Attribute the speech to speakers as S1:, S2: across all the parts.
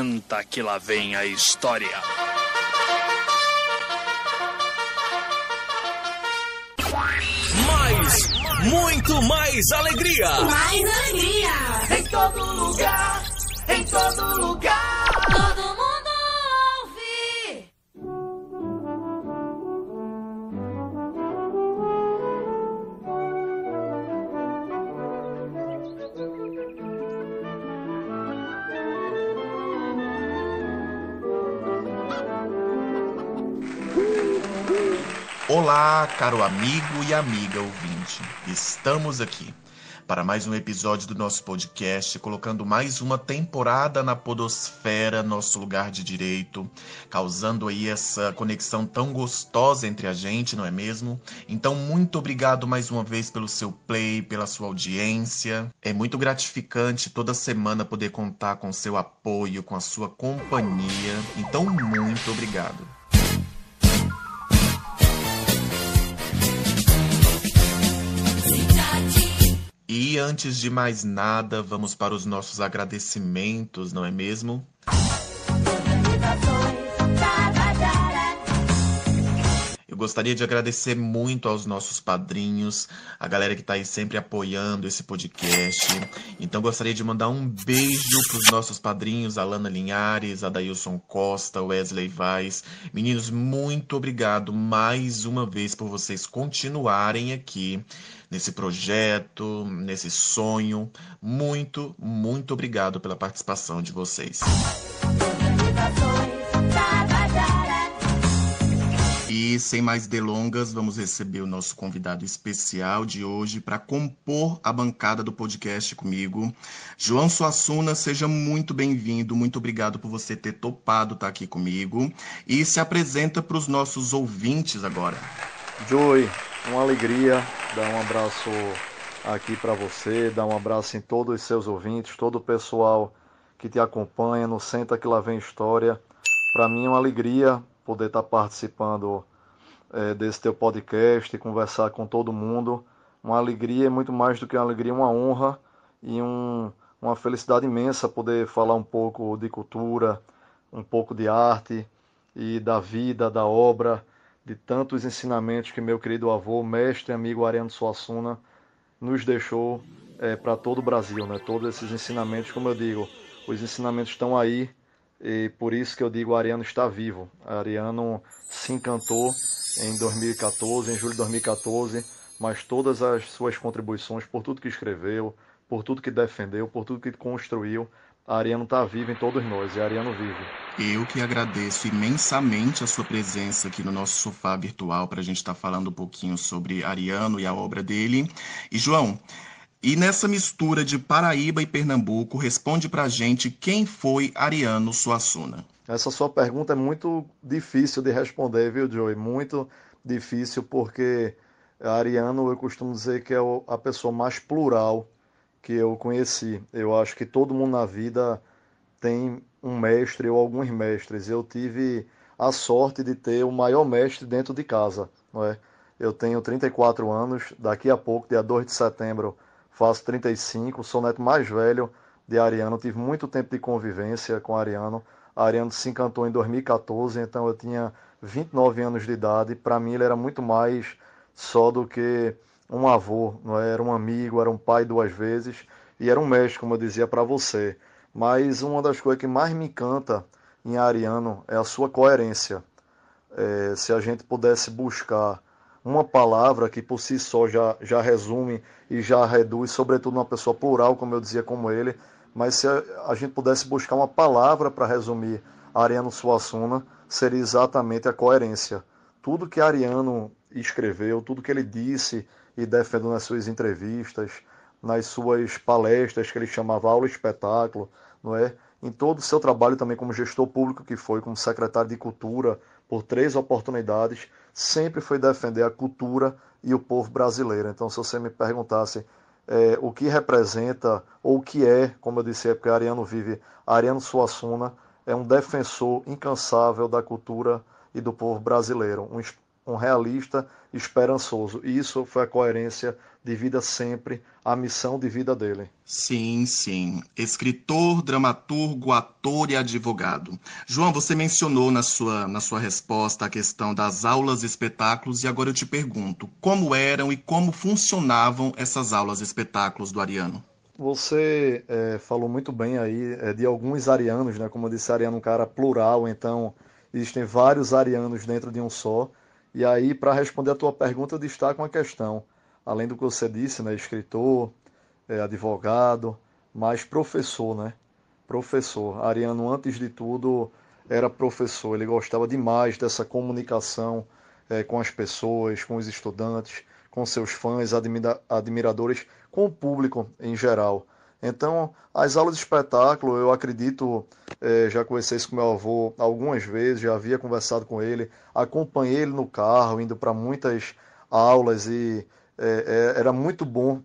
S1: Senta que lá vem a história.
S2: Mais, muito mais alegria.
S3: Mais alegria.
S4: Em todo lugar, em todo lugar.
S3: Todo
S5: Olá, caro amigo e amiga ouvinte. Estamos aqui para mais um episódio do nosso podcast, colocando mais uma temporada na podosfera, nosso lugar de direito, causando aí essa conexão tão gostosa entre a gente, não é mesmo? Então, muito obrigado mais uma vez pelo seu play, pela sua audiência. É muito gratificante toda semana poder contar com seu apoio, com a sua companhia. Então, muito obrigado. E antes de mais nada, vamos para os nossos agradecimentos, não é mesmo? Gostaria de agradecer muito aos nossos padrinhos, a galera que está aí sempre apoiando esse podcast. Então gostaria de mandar um beijo para os nossos padrinhos, Alana Linhares, Adailson Costa, Wesley Vaz. Meninos, muito obrigado mais uma vez por vocês continuarem aqui nesse projeto, nesse sonho. Muito, muito obrigado pela participação de vocês. E sem mais delongas, vamos receber o nosso convidado especial de hoje para compor a bancada do podcast comigo. João Suassuna, seja muito bem-vindo. Muito obrigado por você ter topado estar aqui comigo. E se apresenta para os nossos ouvintes agora.
S6: Joey, uma alegria dar um abraço aqui para você, dar um abraço em todos os seus ouvintes, todo o pessoal que te acompanha no Senta que lá vem história. Para mim é uma alegria poder estar participando é, desse teu podcast, conversar com todo mundo. Uma alegria, muito mais do que uma alegria, uma honra e um, uma felicidade imensa poder falar um pouco de cultura, um pouco de arte e da vida, da obra, de tantos ensinamentos que meu querido avô, mestre amigo Ariano Suassuna, nos deixou é, para todo o Brasil. Né? Todos esses ensinamentos, como eu digo, os ensinamentos estão aí e por isso que eu digo Ariano está vivo. Ariano se encantou em 2014, em julho de 2014, mas todas as suas contribuições, por tudo que escreveu, por tudo que defendeu, por tudo que construiu, Ariano está vivo em todos nós e Ariano vive.
S5: Eu que agradeço imensamente a sua presença aqui no nosso sofá virtual para a gente estar tá falando um pouquinho sobre Ariano e a obra dele. E João, e nessa mistura de Paraíba e Pernambuco, responde para a gente quem foi Ariano Suassuna.
S6: Essa sua pergunta é muito difícil de responder, viu, Joey? Muito difícil, porque Ariano, eu costumo dizer que é a pessoa mais plural que eu conheci. Eu acho que todo mundo na vida tem um mestre ou alguns mestres. Eu tive a sorte de ter o maior mestre dentro de casa, não é? Eu tenho 34 anos, daqui a pouco, dia 2 de setembro, faço 35, sou neto mais velho de Ariano, tive muito tempo de convivência com Ariano. Ariano se encantou em 2014, então eu tinha 29 anos de idade. Para mim ele era muito mais só do que um avô, não é? era um amigo, era um pai duas vezes e era um mestre, como eu dizia para você. Mas uma das coisas que mais me encanta em Ariano é a sua coerência. É, se a gente pudesse buscar uma palavra que por si só já, já resume e já reduz, sobretudo uma pessoa plural, como eu dizia, como ele, mas se a, a gente pudesse buscar uma palavra para resumir Ariano Suassuna, seria exatamente a coerência. Tudo que Ariano escreveu, tudo que ele disse e defendeu nas suas entrevistas, nas suas palestras que ele chamava aula espetáculo, não é? Em todo o seu trabalho também como gestor público que foi, como secretário de cultura por três oportunidades, sempre foi defender a cultura e o povo brasileiro. Então, se você me perguntasse é, o que representa ou o que é, como eu disse, é porque Ariano vive, Ariano Suassuna é um defensor incansável da cultura e do povo brasileiro, um, um realista esperançoso. E isso foi a coerência de vida sempre, a missão de vida dele.
S5: Sim, sim. Escritor, dramaturgo, ator e advogado. João, você mencionou na sua, na sua resposta a questão das aulas e espetáculos, e agora eu te pergunto: como eram e como funcionavam essas aulas e espetáculos do Ariano?
S6: Você é, falou muito bem aí é, de alguns arianos, né? Como eu disse, Ariano é um cara plural, então existem vários arianos dentro de um só. E aí, para responder a tua pergunta, eu destaco uma questão. Além do que você disse, né? Escritor, é, advogado, mas professor, né? Professor. Ariano, antes de tudo, era professor. Ele gostava demais dessa comunicação é, com as pessoas, com os estudantes, com seus fãs, admira admiradores, com o público em geral. Então, as aulas de espetáculo, eu acredito, é, já conversei isso com meu avô algumas vezes, já havia conversado com ele, acompanhei ele no carro, indo para muitas aulas e é, é, era muito bom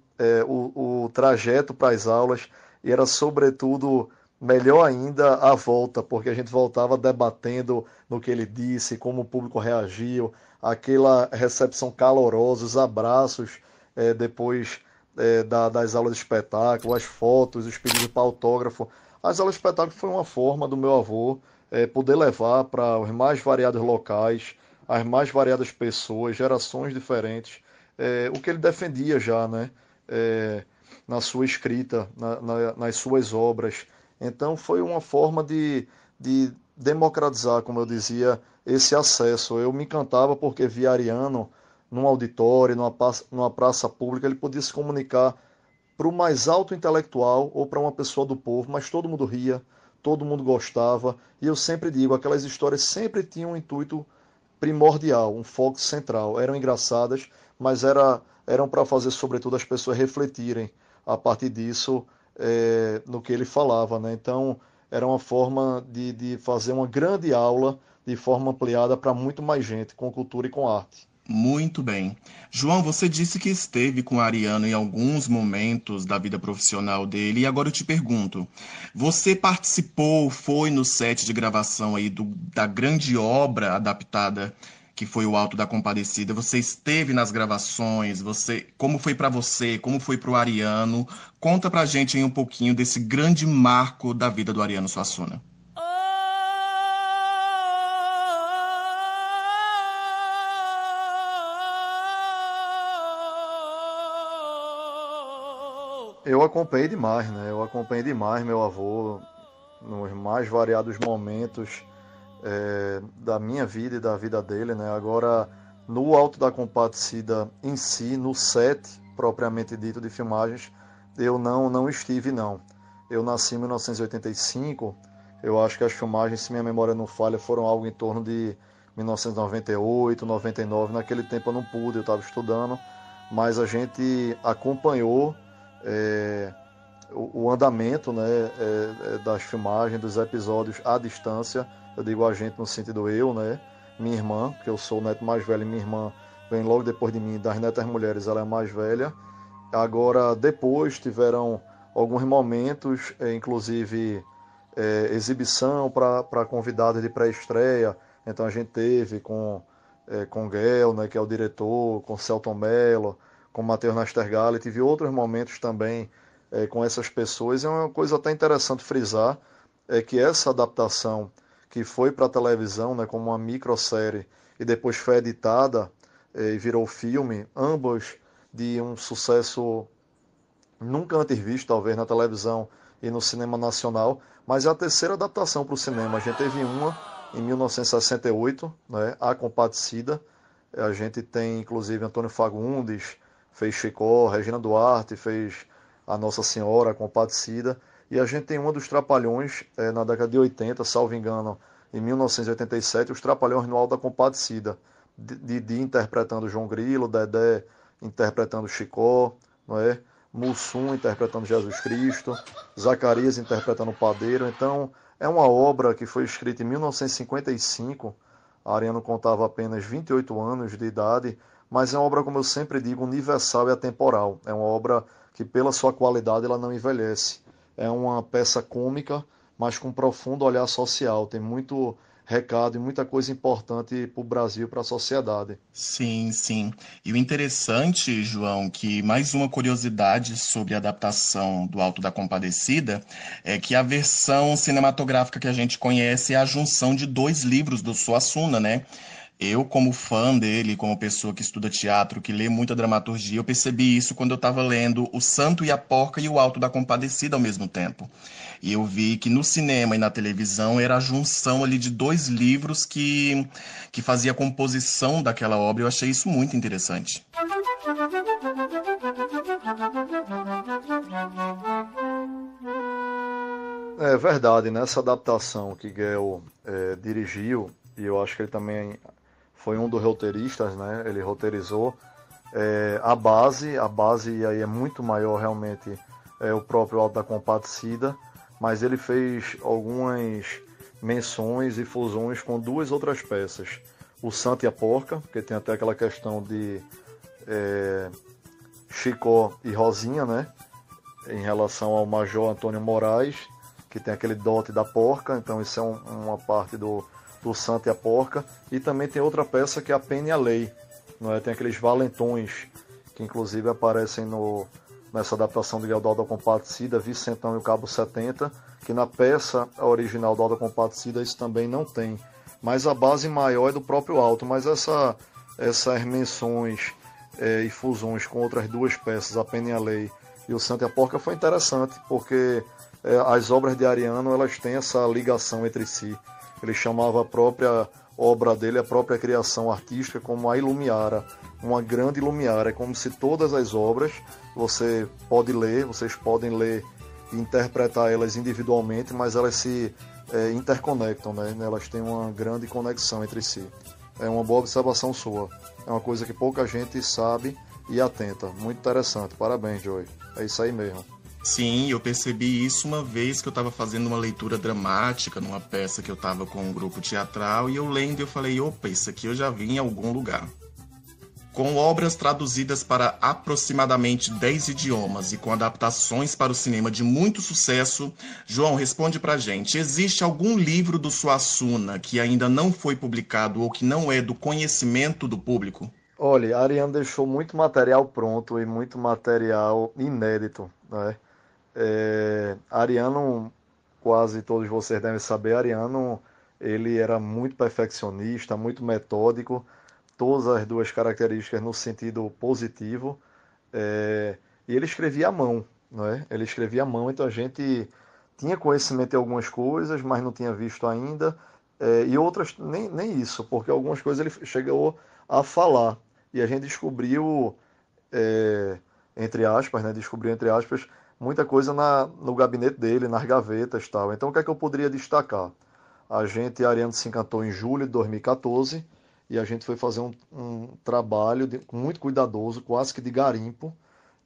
S6: o, o trajeto para as aulas e era, sobretudo, melhor ainda a volta, porque a gente voltava debatendo no que ele disse, como o público reagiu, aquela recepção calorosa, os abraços é, depois é, da, das aulas de espetáculo, as fotos, os pedidos para autógrafo. As aulas de espetáculo foi uma forma do meu avô é, poder levar para os mais variados locais, as mais variadas pessoas, gerações diferentes, é, o que ele defendia já, né? É, na sua escrita, na, na, nas suas obras. Então foi uma forma de, de democratizar, como eu dizia, esse acesso. Eu me encantava porque via Ariano num auditório, numa praça, numa praça pública, ele podia se comunicar para o mais alto intelectual ou para uma pessoa do povo, mas todo mundo ria, todo mundo gostava. E eu sempre digo, aquelas histórias sempre tinham um intuito primordial, um foco central. Eram engraçadas, mas era, eram para fazer, sobretudo, as pessoas refletirem a partir disso é, no que ele falava. Né? Então, era uma forma de, de fazer uma grande aula de forma ampliada para muito mais gente, com cultura e com arte.
S5: Muito bem. João, você disse que esteve com Ariano em alguns momentos da vida profissional dele, e agora eu te pergunto: você participou, foi no set de gravação aí do, da grande obra adaptada que foi o Alto da Compadecida? Você esteve nas gravações? Você, como foi para você? Como foi para o Ariano? Conta pra gente aí um pouquinho desse grande marco da vida do Ariano Suassuna.
S6: Eu acompanhei demais, né? Eu acompanhei demais meu avô nos mais variados momentos é, da minha vida e da vida dele, né? Agora, no Alto da Compadecida em si, no set propriamente dito de filmagens, eu não não estive não. Eu nasci em 1985. Eu acho que as filmagens, se minha memória não falha, foram algo em torno de 1998, 99. Naquele tempo eu não pude, eu estava estudando, mas a gente acompanhou é, o, o, andamento né, é, é, das filmagens, dos episódios à distância. Eu digo a gente no sentido eu, né? Minha irmã, que eu sou o neto mais velho, minha irmã vem logo depois de mim, das netas mulheres, ela é mais velha. Agora, depois tiveram alguns momentos, é, inclusive é, exibição para convidados de pré-estreia. Então a gente teve com, é, com Guel, né, que é o diretor, com Celton Mello, com Matheus Nastergalli, tive outros momentos também é, com essas pessoas. É uma coisa até interessante frisar, é que essa adaptação que foi para a televisão, né, como uma microsérie, e depois foi editada é, e virou filme, ambos de um sucesso nunca antes visto, talvez, na televisão e no cinema nacional, mas é a terceira adaptação para o cinema. A gente teve uma em 1968, né, A Compadecida. A gente tem, inclusive, Antônio Fagundes, fez Chicó, Regina Duarte fez A Nossa Senhora, a Compadecida. E a gente tem uma dos Trapalhões é, na década de 80, salvo engano, em 1987, os Trapalhões no Alto da Compadecida. Didi interpretando João Grilo, Dedé interpretando Chicó, não é? Mussum interpretando Jesus Cristo, Zacarias interpretando o Padeiro. Então, é uma obra que foi escrita em 1955. Ariano contava apenas 28 anos de idade, mas é uma obra, como eu sempre digo, universal e atemporal. É uma obra que, pela sua qualidade, ela não envelhece. É uma peça cômica, mas com um profundo olhar social. Tem muito recado e muita coisa importante para o Brasil, para a sociedade.
S5: Sim, sim. E o interessante, João, que mais uma curiosidade sobre a adaptação do Alto da Compadecida é que a versão cinematográfica que a gente conhece é a junção de dois livros do Suassuna, né? Eu, como fã dele, como pessoa que estuda teatro, que lê muita dramaturgia, eu percebi isso quando eu estava lendo O Santo e a Porca e o Alto da Compadecida ao mesmo tempo. E eu vi que no cinema e na televisão era a junção ali de dois livros que, que fazia a composição daquela obra. Eu achei isso muito interessante.
S6: É verdade, nessa adaptação que Guel é, dirigiu, e eu acho que ele também foi um dos roteiristas, né? Ele roteirizou é, a base, a base aí é muito maior realmente é o próprio Alto da mas ele fez algumas menções e fusões com duas outras peças. O Santo e a Porca, que tem até aquela questão de é, e Rosinha, né? Em relação ao Major Antônio Moraes, que tem aquele dote da porca, então isso é um, uma parte do, do Santo e a Porca. E também tem outra peça que é a Pena e a Lei. Não é? Tem aqueles valentões que inclusive aparecem no, nessa adaptação de Leodal da Compadecida, Vicentão e o Cabo 70, que na peça original do Alda Compadecida isso também não tem. Mas a base maior é do próprio Alto, mas essa, essas menções é, e fusões com outras duas peças, a Pena e a Lei e o Santa e a Porca, foi interessante, porque é, as obras de Ariano elas têm essa ligação entre si ele chamava a própria obra dele, a própria criação artística, como a Ilumiara, uma grande Ilumiara. É como se todas as obras você pode ler, vocês podem ler e interpretar elas individualmente, mas elas se é, interconectam, né? Elas têm uma grande conexão entre si. É uma boa observação sua. É uma coisa que pouca gente sabe e atenta. Muito interessante. Parabéns, Joey. É isso aí mesmo.
S5: Sim, eu percebi isso uma vez que eu estava fazendo uma leitura dramática numa peça que eu estava com um grupo teatral e eu lendo eu falei, opa, isso aqui eu já vi em algum lugar. Com obras traduzidas para aproximadamente 10 idiomas e com adaptações para o cinema de muito sucesso, João, responde pra gente: existe algum livro do Suassuna que ainda não foi publicado ou que não é do conhecimento do público?
S6: Olha, a Ariane deixou muito material pronto e muito material inédito, né? É, Ariano, quase todos vocês devem saber, Ariano ele era muito perfeccionista, muito metódico, todas as duas características no sentido positivo. É, e ele escrevia à mão, não é? Ele escrevia à mão, então a gente tinha conhecimento de algumas coisas, mas não tinha visto ainda, é, e outras nem, nem isso, porque algumas coisas ele chegou a falar, e a gente descobriu, é, entre aspas, né, descobriu entre aspas, muita coisa na, no gabinete dele, nas gavetas tal. Então, o que é que eu poderia destacar? A gente, a Ariane se encantou em julho de 2014 e a gente foi fazer um, um trabalho de, muito cuidadoso, quase que de garimpo,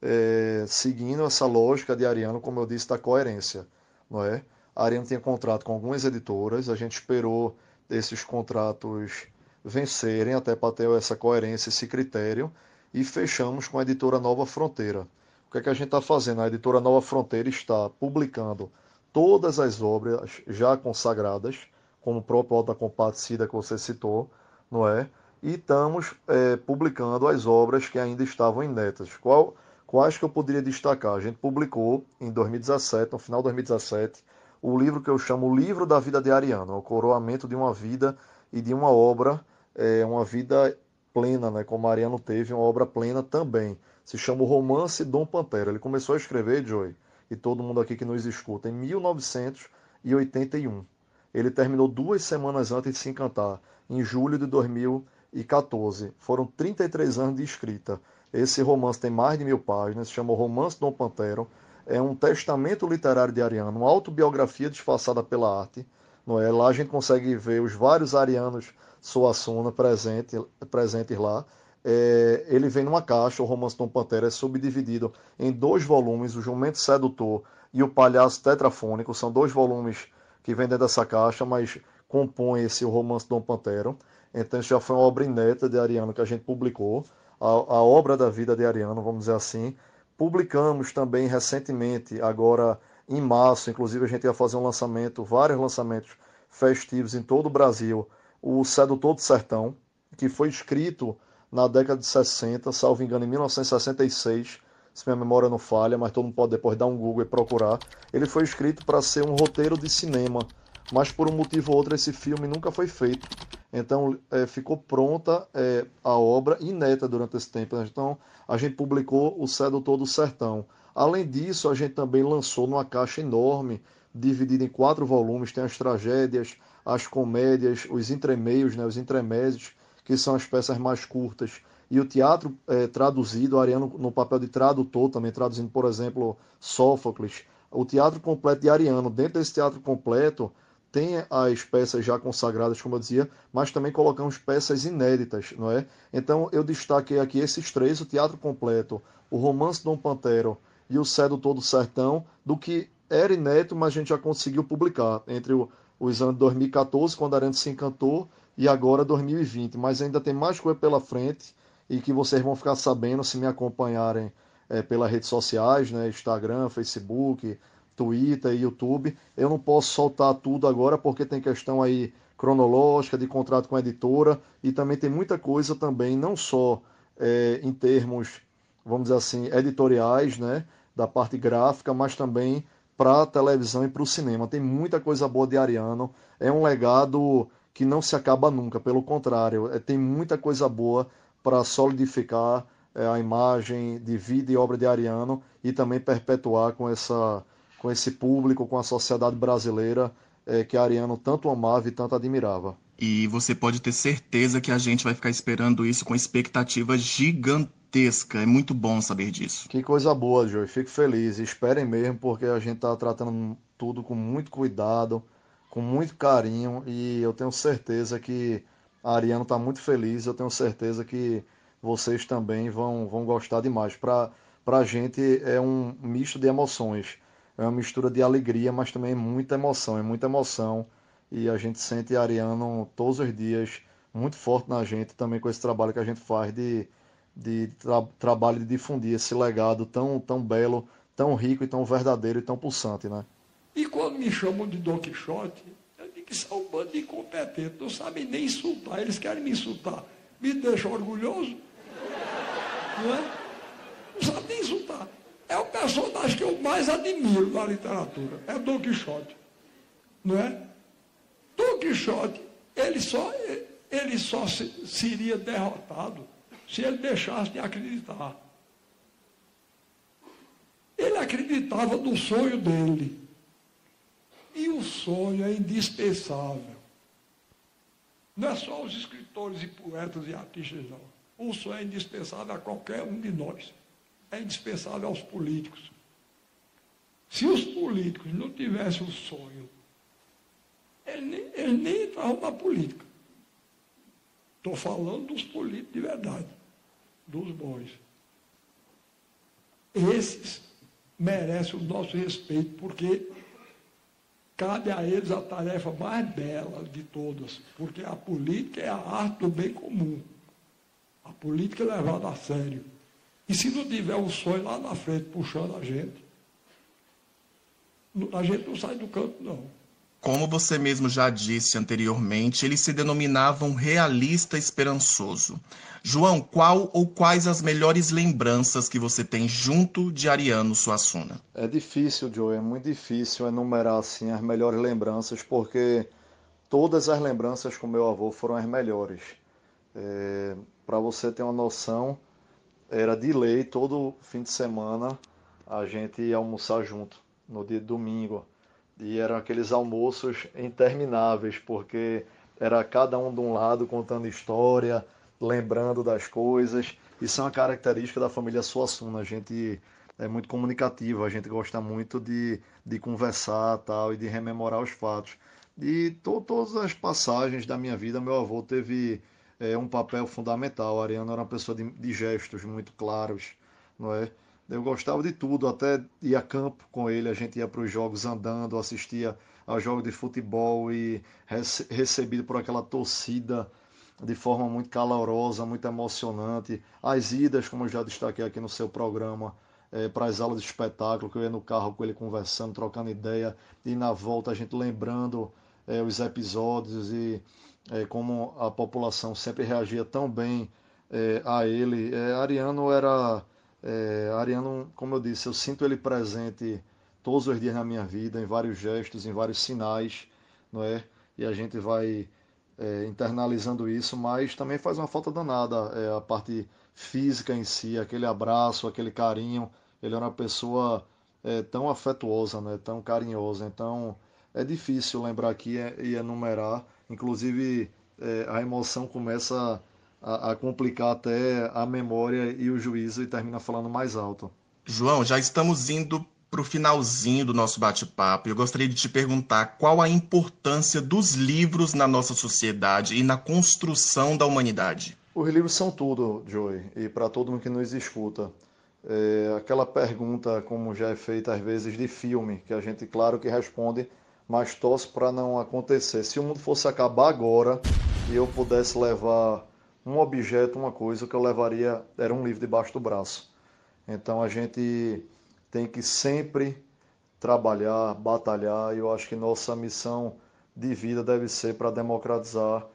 S6: é, seguindo essa lógica de Ariano, como eu disse, da coerência. Não é? A Ariane tinha contrato com algumas editoras, a gente esperou esses contratos vencerem até para ter essa coerência, esse critério, e fechamos com a editora Nova Fronteira. O que, é que a gente está fazendo? A editora Nova Fronteira está publicando todas as obras já consagradas, como o próprio Alta Compadecida que você citou, não é? E estamos é, publicando as obras que ainda estavam inéditas. Qual, quais que eu poderia destacar? A gente publicou em 2017, no final de 2017, o livro que eu chamo Livro da Vida de Ariano, o coroamento de uma vida e de uma obra, é, uma vida plena, né? como Ariano teve, uma obra plena também se chama o Romance Dom Pantera. Ele começou a escrever, Joey, e todo mundo aqui que nos escuta, em 1981. Ele terminou duas semanas antes de se encantar, em julho de 2014. Foram 33 anos de escrita. Esse romance tem mais de mil páginas, se chama Romance Dom Pantero. É um testamento literário de Ariano, uma autobiografia disfarçada pela arte. Não é? Lá a gente consegue ver os vários arianos Suassuna presente, presentes lá. É, ele vem numa caixa, o Romance Dom Pantera é subdividido em dois volumes, o Jumento Sedutor e o Palhaço Tetrafônico, são dois volumes que vêm dentro dessa caixa, mas compõem esse Romance Dom Pantera. Então isso já foi uma obra inédita de Ariano que a gente publicou, a, a obra da vida de Ariano, vamos dizer assim. Publicamos também recentemente, agora em março, inclusive a gente ia fazer um lançamento, vários lançamentos festivos em todo o Brasil, o Sedutor do Sertão, que foi escrito na década de 60, salvo engano, em 1966, se minha memória não falha, mas todo mundo pode depois dar um Google e procurar. Ele foi escrito para ser um roteiro de cinema, mas por um motivo ou outro esse filme nunca foi feito. Então é, ficou pronta é, a obra inédita durante esse tempo. Então a gente publicou o Sedutor do Sertão. Além disso, a gente também lançou numa caixa enorme, dividida em quatro volumes. Tem as tragédias, as comédias, os entremeios, né, os entremésios, que são as peças mais curtas. E o teatro é, traduzido, Ariano no papel de tradutor, também traduzindo, por exemplo, Sófocles. O teatro completo de Ariano. Dentro desse teatro completo, tem as peças já consagradas, como eu dizia, mas também colocamos peças inéditas, não é? Então eu destaquei aqui esses três, o Teatro Completo, o Romance Dom Pantero e o Cedo Todo Sertão, do que era inédito, mas a gente já conseguiu publicar entre o, os anos de 2014, quando a Arantes se encantou, e agora 2020. Mas ainda tem mais coisa pela frente e que vocês vão ficar sabendo se me acompanharem é, pelas redes sociais, né? Instagram, Facebook, Twitter, YouTube. Eu não posso soltar tudo agora porque tem questão aí cronológica de contrato com a editora e também tem muita coisa também, não só é, em termos, vamos dizer assim, editoriais, né, da parte gráfica, mas também para a televisão e para o cinema. Tem muita coisa boa de Ariano. É um legado que não se acaba nunca, pelo contrário, é, tem muita coisa boa para solidificar é, a imagem de vida e obra de Ariano e também perpetuar com essa com esse público, com a sociedade brasileira é, que Ariano tanto amava e tanto admirava.
S5: E você pode ter certeza que a gente vai ficar esperando isso com expectativa gigantesca. É muito bom saber disso.
S6: Que coisa boa, Joey. Fico feliz. Esperem mesmo, porque a gente está tratando tudo com muito cuidado, com muito carinho. E eu tenho certeza que a Ariano está muito feliz. Eu tenho certeza que vocês também vão, vão gostar demais. Para a gente é um misto de emoções é uma mistura de alegria, mas também muita emoção, é muita emoção. E a gente sente Ariano todos os dias muito forte na gente, também com esse trabalho que a gente faz de, de tra trabalho de difundir esse legado tão, tão belo, tão rico e tão verdadeiro e tão pulsante, né?
S7: E quando me chamam de Don Quixote, eu digo que são um bando de incompetentes, não sabem nem insultar, eles querem me insultar. Me deixam orgulhoso, não é? Não sabem nem insultar. É o personagem que eu mais admiro na literatura. É Don Quixote. Não é? Don Quixote, ele só, ele só seria derrotado se ele deixasse de acreditar. Ele acreditava no sonho dele. E o sonho é indispensável. Não é só os escritores e poetas e artistas, não. O sonho é indispensável a qualquer um de nós é indispensável aos políticos. Se os políticos não tivessem o sonho, eles nem, eles nem entravam na política. Estou falando dos políticos de verdade, dos bons. Esses merecem o nosso respeito, porque cabe a eles a tarefa mais bela de todas, porque a política é a arte do bem comum. A política é levada a sério. E se não tiver um sonho lá na frente puxando a gente, a gente não sai do canto, não.
S5: Como você mesmo já disse anteriormente, ele se denominava um realista esperançoso. João, qual ou quais as melhores lembranças que você tem junto de Ariano Suassuna?
S6: É difícil, Joe, é muito difícil enumerar assim as melhores lembranças, porque todas as lembranças com meu avô foram as melhores. É, Para você ter uma noção, era de lei todo fim de semana a gente almoçar junto no dia domingo e eram aqueles almoços intermináveis porque era cada um de um lado contando história lembrando das coisas isso é uma característica da família Suassuna a gente é muito comunicativo a gente gosta muito de, de conversar tal e de rememorar os fatos e to, todas as passagens da minha vida meu avô teve é, um papel fundamental. O Ariano era uma pessoa de, de gestos muito claros, não é? Eu gostava de tudo, até ia a campo com ele, a gente ia para os jogos andando, assistia a jogos de futebol e rece recebido por aquela torcida de forma muito calorosa, muito emocionante. As idas, como eu já destaquei aqui no seu programa, é, para as aulas de espetáculo, que eu ia no carro com ele conversando, trocando ideia, e na volta a gente lembrando é, os episódios e é, como a população sempre reagia tão bem a ele. Ariano era. É, Ariano, como eu disse, eu sinto ele presente todos os dias na minha vida, em vários gestos, em vários sinais, não é? E a gente vai é, internalizando isso, mas também faz uma falta danada é, a parte física em si, aquele abraço, aquele carinho. Ele era uma pessoa é, tão afetuosa, né? tão carinhosa. Então é difícil lembrar aqui e enumerar. Inclusive é, a emoção começa a, a, complicar até a memória e o juízo e termina falando mais alto.
S5: João, já estamos indo para o finalzinho do nosso bate-papo. Eu gostaria de te perguntar qual a importância dos livros na nossa sociedade e na construção da humanidade.
S6: Os livros são tudo, Joey, e para todo mundo que nos escuta. É aquela pergunta, como já é feita às vezes, de filme, que a gente, claro que responde, mas torce para não acontecer. Se o mundo fosse acabar agora e eu pudesse levar um objeto, uma coisa, que eu levaria era um livro debaixo do braço. Então a gente tem que sempre trabalhar, batalhar, e eu acho que nossa missão de vida deve ser para democratizar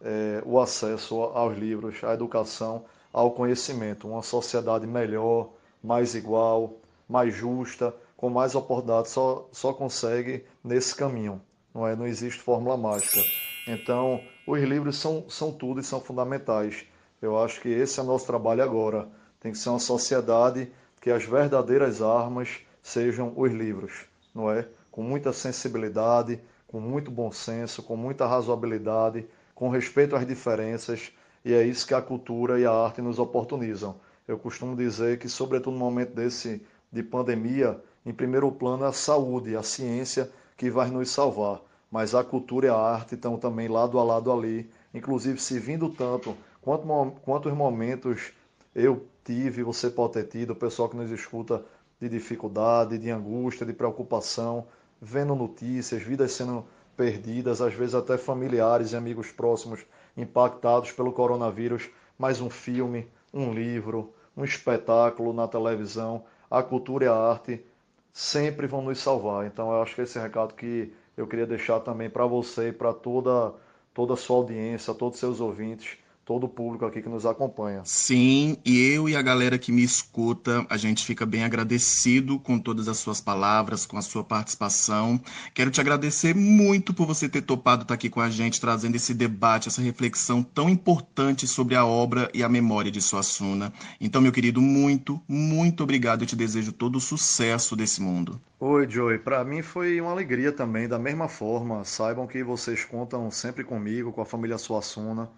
S6: é, o acesso aos livros, à educação, ao conhecimento, uma sociedade melhor, mais igual, mais justa, com mais oportunidades, só, só consegue nesse caminho. Não, é? não existe fórmula mágica. Então, os livros são, são tudo e são fundamentais. Eu acho que esse é o nosso trabalho agora. Tem que ser uma sociedade que as verdadeiras armas sejam os livros, não é? Com muita sensibilidade, com muito bom senso, com muita razoabilidade, com respeito às diferenças, e é isso que a cultura e a arte nos oportunizam. Eu costumo dizer que, sobretudo no momento desse de pandemia, em primeiro plano é a saúde, a ciência que vai nos salvar, mas a cultura e a arte estão também lado a lado ali, inclusive se vindo tanto, quanto, quantos momentos eu tive, você pode ter tido, o pessoal que nos escuta de dificuldade, de angústia, de preocupação, vendo notícias, vidas sendo perdidas, às vezes até familiares e amigos próximos impactados pelo coronavírus, mais um filme, um livro, um espetáculo na televisão, a cultura e a arte sempre vão nos salvar. Então eu acho que esse recado que eu queria deixar também para você e para toda toda a sua audiência, todos os seus ouvintes, todo o público aqui que nos acompanha.
S5: Sim, e eu e a galera que me escuta, a gente fica bem agradecido com todas as suas palavras, com a sua participação. Quero te agradecer muito por você ter topado estar aqui com a gente, trazendo esse debate, essa reflexão tão importante sobre a obra e a memória de Suassuna. Então, meu querido, muito, muito obrigado. Eu te desejo todo o sucesso desse mundo.
S6: Oi, Joey. Para mim foi uma alegria também, da mesma forma. Saibam que vocês contam sempre comigo, com a família Suassuna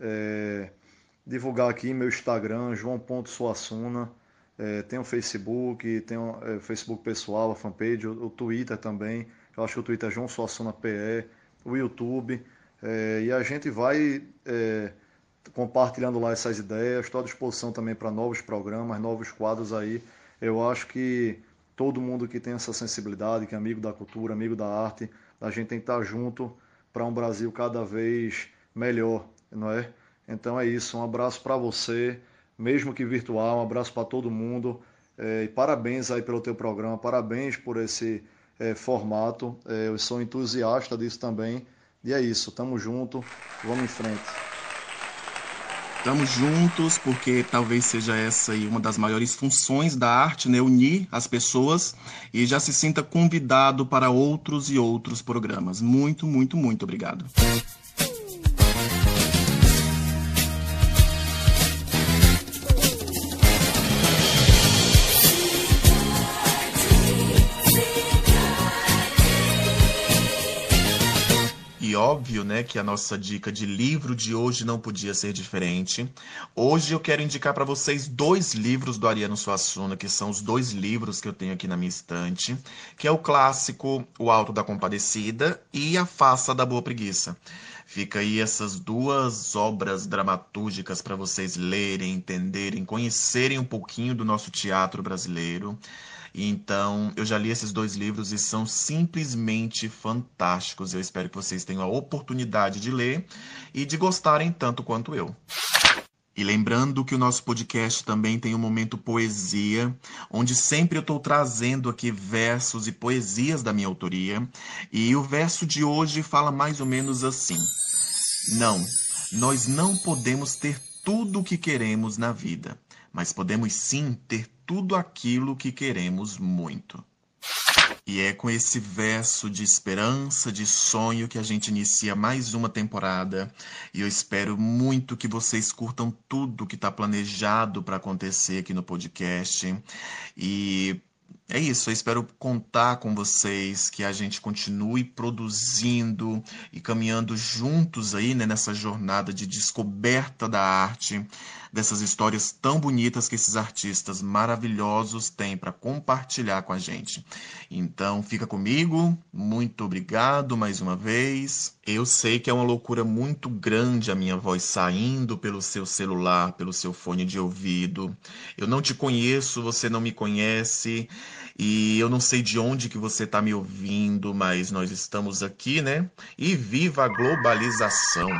S6: é, divulgar aqui meu Instagram, joão.suassuna. É, tem o Facebook, tem o é, Facebook pessoal, a fanpage, o, o, Twitter também. Eu acho que o Twitter é João Suassuna PE, o YouTube. É, e a gente vai é, compartilhando lá essas ideias. Estou à disposição também para novos programas, novos quadros aí. Eu acho que todo mundo que tem essa sensibilidade, que é amigo da cultura, amigo da arte, a gente tem que estar junto para um Brasil cada vez melhor não é? Então é isso, um abraço para você, mesmo que virtual, um abraço para todo mundo é, e parabéns aí pelo teu programa, parabéns por esse é, formato, é, eu sou entusiasta disso também e é isso, tamo junto, vamos em frente.
S5: Estamos juntos porque talvez seja essa aí uma das maiores funções da arte, né? Unir as pessoas e já se sinta convidado para outros e outros programas. Muito, muito, muito obrigado. Óbvio, né, que a nossa dica de livro de hoje não podia ser diferente. Hoje eu quero indicar para vocês dois livros do Ariano Suassuna, que são os dois livros que eu tenho aqui na minha estante, que é o clássico O Alto da Compadecida e A Faça da Boa Preguiça. Fica aí essas duas obras dramatúrgicas para vocês lerem, entenderem, conhecerem um pouquinho do nosso teatro brasileiro. Então, eu já li esses dois livros e são simplesmente fantásticos. Eu espero que vocês tenham a oportunidade de ler e de gostarem tanto quanto eu.
S8: E lembrando que o nosso podcast também tem um momento poesia, onde sempre eu estou trazendo aqui versos e poesias da minha autoria. E o verso de hoje fala mais ou menos assim: Não, nós não podemos ter tudo o que queremos na vida, mas podemos sim ter tudo aquilo que queremos muito. E é com esse verso de esperança, de sonho, que a gente inicia mais uma temporada. E eu espero muito que vocês curtam tudo que está planejado para acontecer aqui no podcast. E é isso, eu espero contar com vocês, que a gente continue produzindo e caminhando juntos aí né, nessa jornada de descoberta da arte dessas histórias tão bonitas que esses artistas maravilhosos têm para compartilhar com a gente. Então, fica comigo, muito obrigado mais uma vez. Eu sei que é uma loucura muito grande a minha voz saindo pelo seu celular, pelo seu fone de ouvido. Eu não te conheço, você não me conhece. E eu não sei de onde que você está me ouvindo, mas nós estamos aqui, né? E viva a globalização!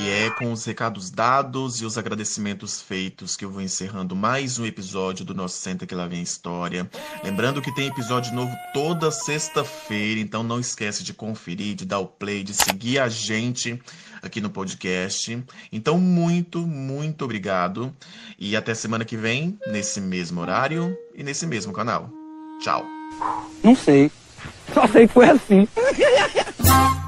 S8: E é com os recados dados e os agradecimentos feitos que eu vou encerrando mais um episódio do nosso Senta Que Lá Vem História. Lembrando que tem episódio novo toda sexta-feira, então não esquece de conferir, de dar o play, de seguir a gente aqui no podcast. Então, muito, muito obrigado. E até semana que vem, nesse mesmo horário e nesse mesmo canal. Tchau.
S9: Não sei. Só sei que foi assim.